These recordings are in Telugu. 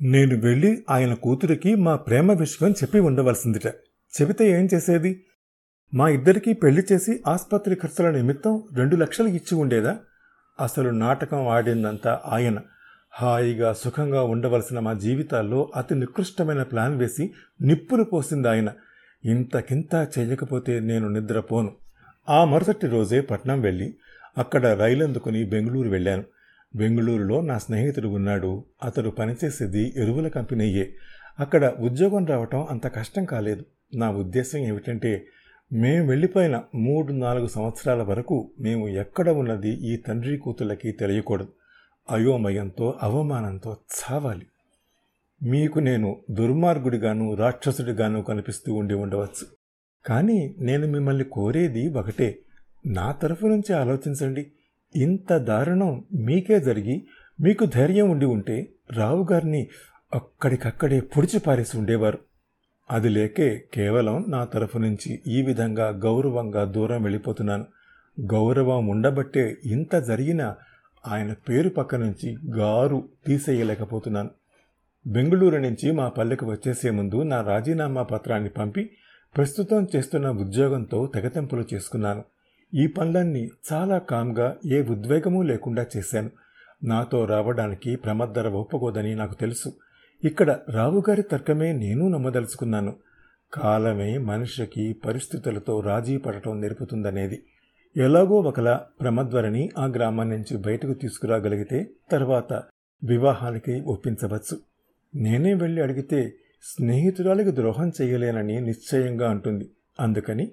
నేను వెళ్ళి ఆయన కూతురికి మా ప్రేమ విషయం చెప్పి ఉండవలసిందిట. చెబితే ఏం చేసేది? మా ఇద్దరికీ పెళ్ళి చేసి ఆసుపత్రి ఖర్చుల నిమిత్తం రెండు లక్షలు ఇచ్చి ఉండేదా? అసలు నాటకం ఆడిందంతా ఆయన. హాయిగా సుఖంగా ఉండవలసిన మా జీవితాల్లో అతి నికృష్టమైన ప్లాన్ వేసి నిప్పులు పోసింది ఆయన. ఇంతకింత చేయకపోతే నేను నిద్రపోను. ఆ మరుసటి రోజే పట్నం వెళ్ళి అక్కడ రైలు అందుకుని బెంగళూరు వెళ్ళాను. బెంగళూరులో నా స్నేహితుడు ఉన్నాడు. అతడు పనిచేసేది ఎరువుల కంపెనీయే. అక్కడ ఉద్యోగం రావటం అంత కష్టం కాలేదు. నా ఉద్దేశం ఏమిటంటే మేము వెళ్ళిపోయిన మూడు నాలుగు సంవత్సరాల వరకు మేము ఎక్కడ ఉన్నది ఈ తండ్రి కూతుళ్ళకి తెలియకూడదు. అయోమయంతో అవమానంతో చావాలి. మీకు నేను దుర్మార్గుడిగాను రాక్షసుడిగాను కనిపిస్తూ ఉండి ఉండవచ్చు. కానీ నేను మిమ్మల్ని కోరేది ఒకటే. నా తరఫు నుంచి ఆలోచించండి. ఇంత దారుణం మీకే జరిగి మీకు ధైర్యం ఉండి ఉంటే రావు గారిని అక్కడికక్కడే పొడిచి పారేసి ఉండేవారు. అది లేకే కేవలం నా తరఫు నుంచి ఈ విధంగా గౌరవంగా దూరం వెళ్ళిపోతున్నాను. గౌరవం ఉండబట్టే ఇంత జరిగిన ఆయన పేరు పక్క నుంచి గారు తీసేయలేకపోతున్నాను. బెంగళూరు నుంచి మా పల్లెకు వచ్చేసే ముందు నా రాజీనామా పత్రాన్ని పంపి ప్రస్తుతం చేస్తున్న ఉద్యోగంతో తెగతెంపులు చేసుకున్నాను. ఈ పనులన్నీ చాలా కామ్గా ఏ ఉద్వేగమూ లేకుండా చేశాను. నాతో రావడానికి ప్రమద్దర ఒప్పుకోదని నాకు తెలుసు. ఇక్కడ రావుగారి తర్కమే నేను నమ్మదలుచుకున్నాను. కాలమే మనిషికి పరిస్థితులతో రాజీ పడటం నేర్పుతుందనేది. ఎలాగో ఒకలా ప్రమద్వరని ఆ గ్రామం నుంచి బయటకు తీసుకురాగలిగితే తర్వాత వివాహానికి ఒప్పించవచ్చు. నేనే వెళ్ళి అడిగితే స్నేహితురాలికి ద్రోహం చేయలేనని నిశ్చయంగా అంటుంది. అందుకని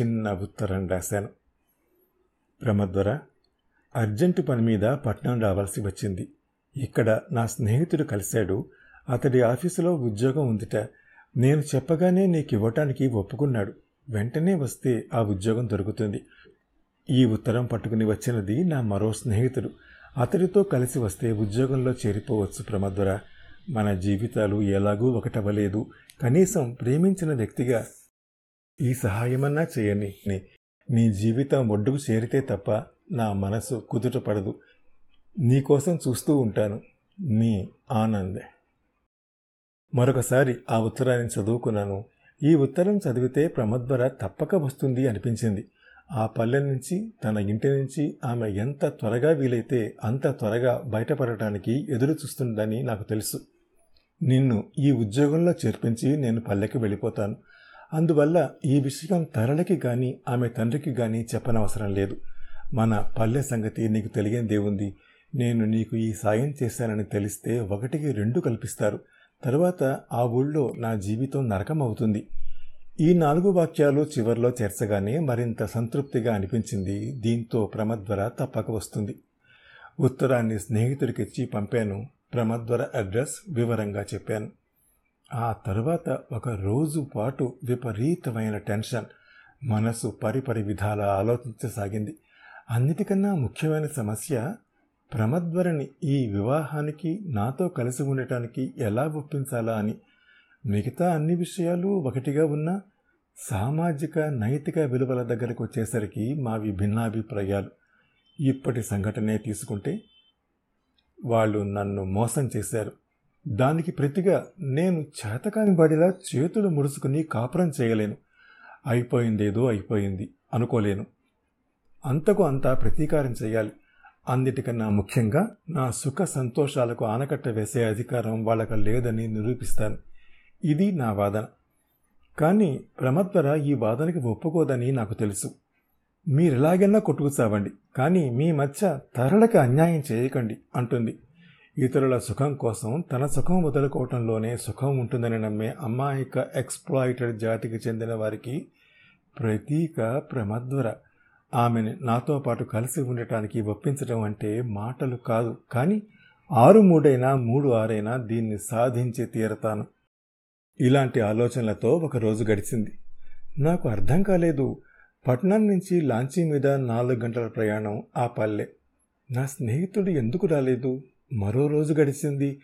చిన్న ఉత్తరం రాశాను. ప్రమద్వర అర్జెంటు పని మీద పట్నం రావాల్సి వచ్చింది. ఇక్కడ నా స్నేహితుడు కలిశాడు. అతడి ఆఫీసులో ఉద్యోగం ఉందిట. నేను చెప్పగానే నీకు ఇవ్వటానికి ఒప్పుకున్నాడు. వెంటనే వస్తే ఆ ఉద్యోగం దొరుకుతుంది. ఈ ఉత్తరం పట్టుకుని వచ్చినది నా మరో స్నేహితుడు. అతడితో కలిసి వస్తే ఉద్యోగంలో చేరిపోవచ్చు ప్రమద్వర మన జీవితాలు ఎలాగూ ఒకటవ్వలేదు. కనీసం ప్రేమించిన వ్యక్తిగా ఈ సహాయమన్నా చేయని నీ జీవితం ఒడ్డుకు చేరితే తప్ప నా మనసు కుదుటపడదు నీకోసం చూస్తూ ఉంటాను. నీ ఆనంద్. మరొకసారి ఆ ఉత్తరాన్ని చదువుకున్నాను. ఈ ఉత్తరం చదివితే ప్రమద్వర తప్పక వస్తుంది అనిపించింది. ఆ పల్లె నుంచి తన ఇంటి నుంచి ఆమె ఎంత త్వరగా వీలైతే అంత త్వరగా బయటపడటానికి ఎదురు చూస్తుందని నాకు తెలుసు. నిన్ను ఈ ఉద్యోగంలో చేర్పించి నేను పల్లెకి వెళ్ళిపోతాను. అందువల్ల ఈ విషయం తరళకి కానీ ఆమె తండ్రికి కానీ చెప్పనవసరం లేదు. మన పల్లె సంగతి నీకు తెలియనిదేముంది నేను నీకు ఈ సాయం చేశానని తెలిస్తే ఒకటికి రెండు కల్పిస్తారు. తరువాత ఆ ఊళ్ళో నా జీవితం నరకం అవుతుంది ఈ నాలుగు వాక్యాలు చివర్లో చేర్చగానే మరింత సంతృప్తిగా అనిపించింది. దీంతో ప్రమద్వర తప్పక వస్తుంది. ఉత్తరాన్ని స్నేహితుడికిచ్చి పంపాను. ప్రమద్వర అడ్రస్ వివరంగా చెప్పాను. ఆ తర్వాత ఒక రోజు పాటు విపరీతమైన టెన్షన్ మనసు పరిపరి విధాల ఆలోచించసాగింది. అన్నిటికన్నా ముఖ్యమైన సమస్య ప్రమద్వరని ఈ వివాహానికి నాతో కలిసి ఉండటానికి ఎలా ఒప్పించాలా అని. మిగతా అన్ని విషయాలు ఒకటిగా ఉన్నా సామాజిక నైతిక విలువల దగ్గరకు వచ్చేసరికి మావి భిన్నాభిప్రాయాలు ఇప్పటి సంఘటనే తీసుకుంటే వాళ్ళు నన్ను మోసం చేశారు. దానికి ప్రతిగా నేను చేతకాని బడిలా చేతులు ముడుచుకుని కాపురం చేయలేను. అయిపోయిందేదో అయిపోయింది. అనుకోలేను. అంతకు అంతా ప్రతీకారం చేయాలి. అన్నిటికన్నా ముఖ్యంగా నా సుఖ సంతోషాలకు ఆనకట్ట వేసే అధికారం వాళ్ళకు లేదని నిరూపిస్తాను. ఇది నా వాదన. కానీ ప్రమద్వర ఈ వాదనకి ఒప్పుకోదని నాకు తెలుసు. మీరెలాగైనా కొట్టుకుసావండి. కానీ మీ మధ్య తరళకి అన్యాయం చేయకండి అంటుంది. ఇతరుల సుఖం కోసం తన సుఖం వదులుకోవటంలోనే సుఖం ఉంటుందని నమ్మే అమాయక ఎక్స్ప్లాయిటెడ్ జాతికి చెందిన వారికి ప్రతీక ప్రమద్వర. ఆమెను నాతో పాటు కలిసి ఉండటానికి ఒప్పించడం అంటే మాటలు కాదు. కానీ ఆరు మూడైనా మూడు ఆరైనా దీన్ని సాధించి తీరతాను. ఇలాంటి ఆలోచనలతో ఒక రోజు గడిచింది. నాకు అర్థం కాలేదు. పట్నం నుంచి లాంచీ మీద నాలుగు గంటల ప్రయాణం ఆ పల్లె. నా స్నేహితుడు ఎందుకు రాలేదు? మరో రోజు గడిచింది.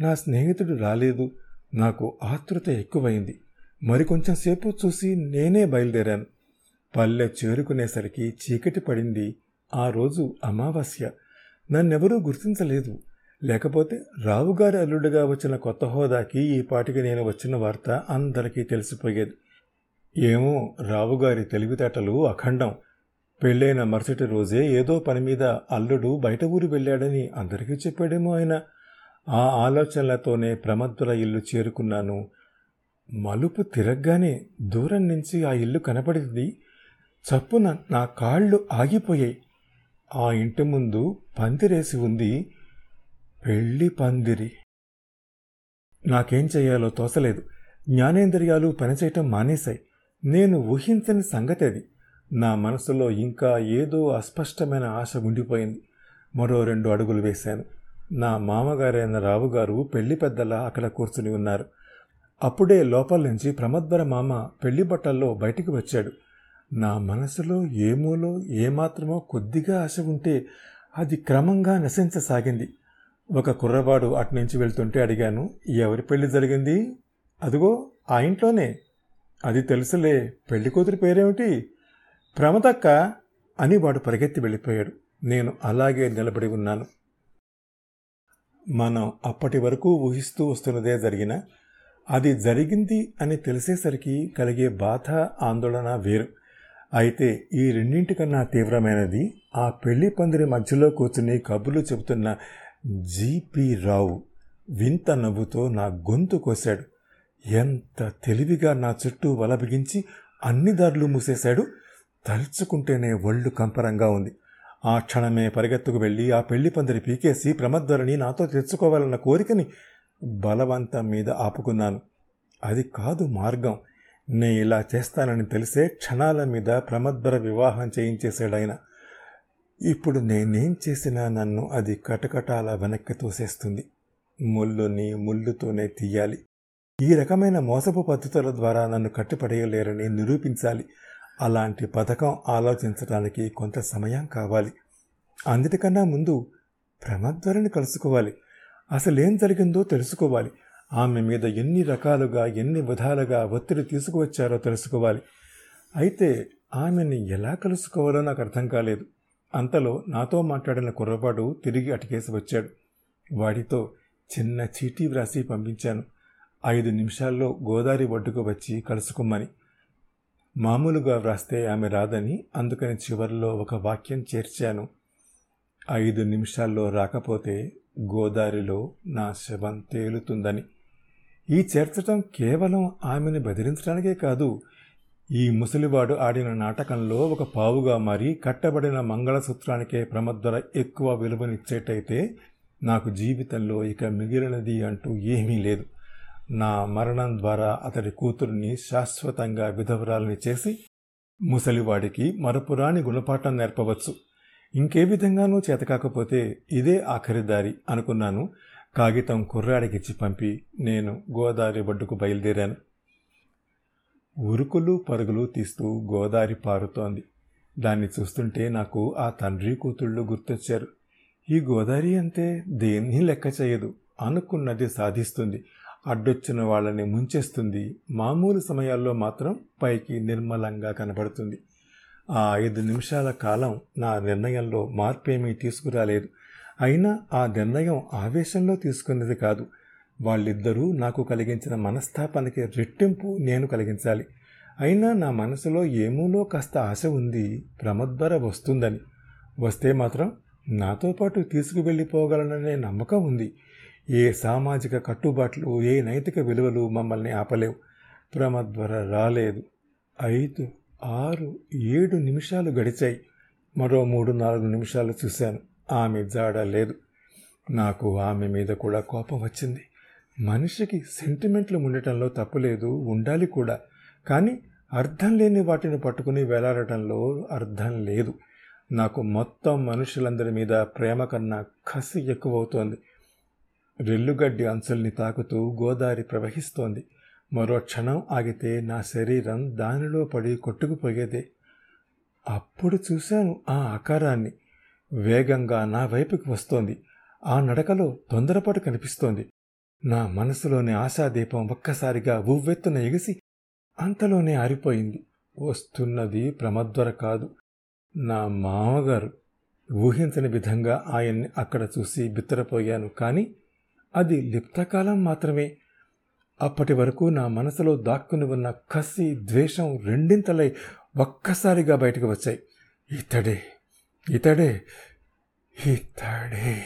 నా స్నేహితుడు రాలేదు. నాకు ఆతృత ఎక్కువైంది. మరికొంచెం సేపు చూసి నేనే బయలుదేరాను. పల్లె చేరుకునేసరికి చీకటి పడింది. ఆ రోజు అమావాస్య. నన్నెవరూ గుర్తించలేదు. లేకపోతే రావుగారి అల్లుడిగా వచ్చిన కొత్త హోదాకి ఈ పాటికి నేను వచ్చిన వార్త అందరికీ తెలిసిపోయేది. ఏమో రావుగారి తెలివితేటలు అఖండం. పెళ్ళైన మరుసటి రోజే ఏదో పని మీద అల్లుడు బయట ఊరు వెళ్ళాడని అందరికీ చెప్పాడేమో ఆయన. ఆ ఆలోచనలతోనే ప్రమద్దుల ఇల్లు చేరుకున్నాను. మలుపు తిరగగానే దూరం నుంచి ఆ ఇల్లు కనపడింది. చప్పున నా కాళ్ళు ఆగిపోయాయి. ఆ ఇంటి ముందు పందిరేసి ఉంది. పెళ్ళి పందిరి. నాకేం చేయాలో తోసలేదు. జ్ఞానేంద్రియాలు పనిచేయటం మానేశాయి. నేను ఊహించని సంగతి అది నా మనసులో ఇంకా ఏదో అస్పష్టమైన ఆశ ఉండిపోయింది. మరో రెండు అడుగులు వేశాను. నా మామగారైన రావుగారు పెళ్ళి పెద్దలా అక్కడ కూర్చుని ఉన్నారు. అప్పుడే లోపల నుంచి ప్రమద్వర మామ పెళ్ళి బట్టల్లో బయటికి వచ్చాడు. నా మనసులో ఏమోలో ఏమాత్రమో కొద్దిగా ఆశ ఉంటే అది క్రమంగా నశించసాగింది. ఒక కుర్రవాడు అటునుంచి వెళ్తుంటే అడిగాను ఎవరి పెళ్ళి జరిగింది? అదిగో ఆ ఇంట్లోనే. అది తెలుసులే పెళ్ళి కూతురు పేరేమిటి? ప్రమదక్క అని వాడు పరిగెత్తి వెళ్ళిపోయాడు. నేను అలాగే నిలబడి ఉన్నాను. మనం అప్పటి వరకు ఊహిస్తూ వస్తున్నదే జరిగిన అది జరిగింది అని తెలిసేసరికి కలిగే బాధ ఆందోళన వేరు. అయితే ఈ రెండింటికన్నా తీవ్రమైనది ఆ పెళ్ళి పందిరి మధ్యలో కూర్చుని కబుర్లు చెబుతున్న జీపీ రావు వింత నవ్వుతో నా గొంతు కోశాడు. ఎంత తెలివిగా నా చుట్టూ వల బిగించి అన్ని దారులు మూసేశాడు. తలుచుకుంటేనే ఒళ్ళు కంపరంగా ఉంది. ఆ క్షణమే పరిగెత్తుకు వెళ్ళి ఆ పెళ్ళి పందిరి పీకేసి ప్రమద్వరని నాతో తెచ్చుకోవాలన్న కోరికని బలవంతం మీద ఆపుకున్నాను. అది కాదు మార్గం. నే ఇలా చేస్తానని తెలిసే క్షణాల మీద ప్రమద్వర వివాహం చేయించేశాడాయన. ఇప్పుడు నేనేం చేసినా నన్ను అది కటకటాల వెనక్కి తోసేస్తుంది. ముళ్ళుని ముళ్ళుతోనే తీయాలి. ఈ రకమైన మోసపు పద్ధతుల ద్వారా నన్ను కట్టుపడేయలేరని నిరూపించాలి. అలాంటి పథకం ఆలోచించడానికి కొంత సమయం కావాలి. అందుటికన్నా ముందు ప్రమద్వరని కలుసుకోవాలి. అసలేం జరిగిందో తెలుసుకోవాలి. ఆమె మీద ఎన్ని రకాలుగా ఎన్ని విధాలుగా ఒత్తిడి తీసుకువచ్చారో తెలుసుకోవాలి. అయితే ఆమెని ఎలా కలుసుకోవాలో నాకు అర్థం కాలేదు. అంతలో నాతో మాట్లాడిన కుర్రవాడు తిరిగి అటుకేసి వచ్చాడు. వాడితో చిన్న చీటీ వ్రాసి పంపించాను. ఐదు నిమిషాల్లో గోదావరి ఒడ్డుకు వచ్చి కలుసుకోమని. మామూలుగా వ్రాస్తే ఆమె రాదని అందుకని చివరిలో ఒక వాక్యం చేర్చాను. ఐదు నిమిషాల్లో రాకపోతే గోదావరిలో నా శవం తేలుతుందని. ఈ చేర్చటం కేవలం ఆమెను బెదిరించడానికే కాదు ఈ ముసలివాడు ఆడిన నాటకంలో ఒక పావుగా మారి కట్టబడిన మంగళసూత్రానికే ప్రమద్వర ఎక్కువ విలువనిచ్చేటైతే నాకు జీవితంలో ఇక మిగిలినది అంటూ ఏమీ లేదు. నా మరణం ద్వారా అతడి కూతుర్ని శాశ్వతంగా విధవరాలని చేసి ముసలివాడికి మరపురాని గుణపాఠం నేర్పవచ్చు. ఇంకే విధంగానూ చేతకాకపోతే ఇదే ఆఖరి దారి అనుకున్నాను. కాగితం కుర్రాడికిచ్చి పంపి నేను గోదావరి ఒడ్డుకు బయలుదేరాను. ఉరుకులు పరుగులు తీస్తూ గోదావరి పారుతోంది. దాన్ని చూస్తుంటే నాకు ఆ తండ్రి కూతుళ్ళు గుర్తొచ్చారు. ఈ గోదావరి అంతే దేన్ని లెక్క చేయదు. అనుకున్నది సాధిస్తుంది. అడ్డొచ్చిన వాళ్ళని ముంచేస్తుంది. మామూలు సమయాల్లో మాత్రం పైకి నిర్మలంగా కనబడుతుంది. ఆ ఐదు నిమిషాల కాలం నా నిర్ణయంలో మార్పేమీ తీసుకురాలేదు. అయినా ఆ నిర్ణయం ఆవేశంలో తీసుకున్నది కాదు. వాళ్ళిద్దరూ నాకు కలిగించిన మనస్తాపనకి రెట్టింపు నేను కలిగించాలి. అయినా నా మనసులో ఏమూలో కాస్త ఆశ ఉంది ప్రమద్వర వస్తుందని. వస్తే మాత్రం నాతో పాటు తీసుకువెళ్ళిపోగలననే నమ్మకం ఉంది. ఏ సామాజిక కట్టుబాట్లు ఏ నైతిక విలువలు మమ్మల్ని ఆపలేవు. ప్రమద్వర రాలేదు. ఐదు ఆరు ఏడు నిమిషాలు గడిచాయి. మరో మూడు నాలుగు నిమిషాలు చూశాను. ఆమె జాడ లేదు. నాకు ఆమె మీద కూడా కోపం వచ్చింది. మనిషికి సెంటిమెంట్లు ఉండటంలో తప్పులేదు ఉండాలి కూడా. కానీ అర్థం లేని వాటిని పట్టుకుని వేలాడటంలో అర్థం లేదు. నాకు మొత్తం మనుషులందరి మీద ప్రేమ కన్నా కసి ఎక్కువవుతోంది. రెల్లుగడ్డి అంచుల్ని తాకుతూ గోదావరి ప్రవహిస్తోంది. మరో క్షణం ఆగితే నా శరీరం దానిలో పడి కొట్టుకుపోయేదే. అప్పుడు చూశాను ఆ ఆకారాన్ని. వేగంగా నా వైపుకి వస్తోంది. ఆ నడకలో తొందరపాటు కనిపిస్తోంది. నా మనసులోని ఆశాదీపం ఒక్కసారిగా ఉవ్వెత్తున ఎగిసి అంతలోనే ఆరిపోయింది. వస్తున్నది ప్రమద్వర కాదు. నా మామగారు. ఊహించని విధంగా ఆయన్ని అక్కడ చూసి బిత్తరపోయాను. కానీ అది లిప్తకాలం మాత్రమే. అప్పటి వరకు నా మనసులో దాక్కుని ఉన్న కసి ద్వేషం రెండింతలై ఒక్కసారిగా బయటకు వచ్చాయి. ఇతడే ఇతడే ఇతడే.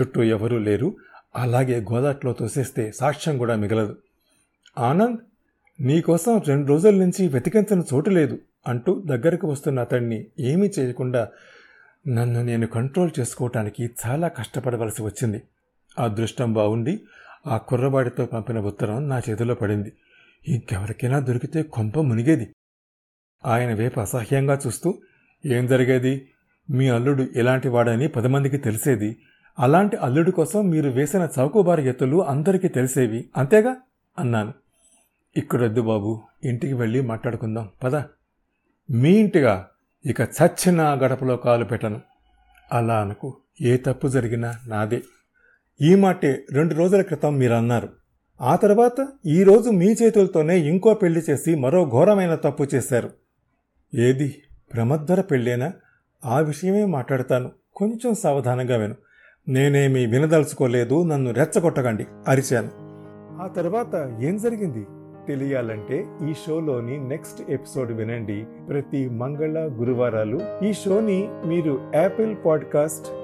చుట్టూ ఎవరూ లేరు. అలాగే గోదాట్లో తోసేస్తే సాక్ష్యం కూడా మిగలదు. ఆనంద్ నీకోసం రెండు రోజుల నుంచి వెతికించిన చోటు లేదు అంటూ దగ్గరకు వస్తున్న అతన్ని ఏమీ చేయకుండా నన్ను నేను కంట్రోల్ చేసుకోవటానికి చాలా కష్టపడవలసి వచ్చింది. అదృష్టం బాగుండి ఆ కుర్రవాడితో పంపిన ఉత్తరం నా చేతిలో పడింది. ఇంకెవరికైనా దొరికితే కొంప మునిగేది. ఆయన వైపు అసహ్యంగా చూస్తూ ఏం జరిగేది? మీ అల్లుడు ఎలాంటి వాడని పది మందికి తెలిసేది. అలాంటి అల్లుడి కోసం మీరు వేసిన చౌకబారి ఎత్తులు అందరికీ తెలిసేవి. అంతేగా? అన్నాను. ఇక్కడొద్దు బాబు ఇంటికి వెళ్ళి మాట్లాడుకుందాం. పద. మీ ఇంటిగా ఇక చచ్చిన గడపలో కాలు పెట్టను. అలా అనుకు. ఏ తప్పు జరిగినా నాదే. ఈ మాటే రెండు రోజుల క్రితం మీరు అన్నారు ఆ తర్వాత ఈరోజు మీ చేతులతోనే ఇంకో పెళ్ళి చేసి మరో ఘోరమైన తప్పు చేశారు. ఏది? ప్రమద్దర పెళ్ళేనా ఆ విషయమే మాట్లాడతాను. కొంచెం సావధానంగా విను. నేనేమీ వినదలుచుకోలేదు. నన్ను రెచ్చగొట్టకండి. అరిచాను. ఆ తర్వాత ఏం జరిగింది? తెలియాలంటే ఈ షోలోని నెక్స్ట్ ఎపిసోడ్ వినండి. ప్రతి మంగళ గురువారాలు ఈ షోని మీరు Apple podcast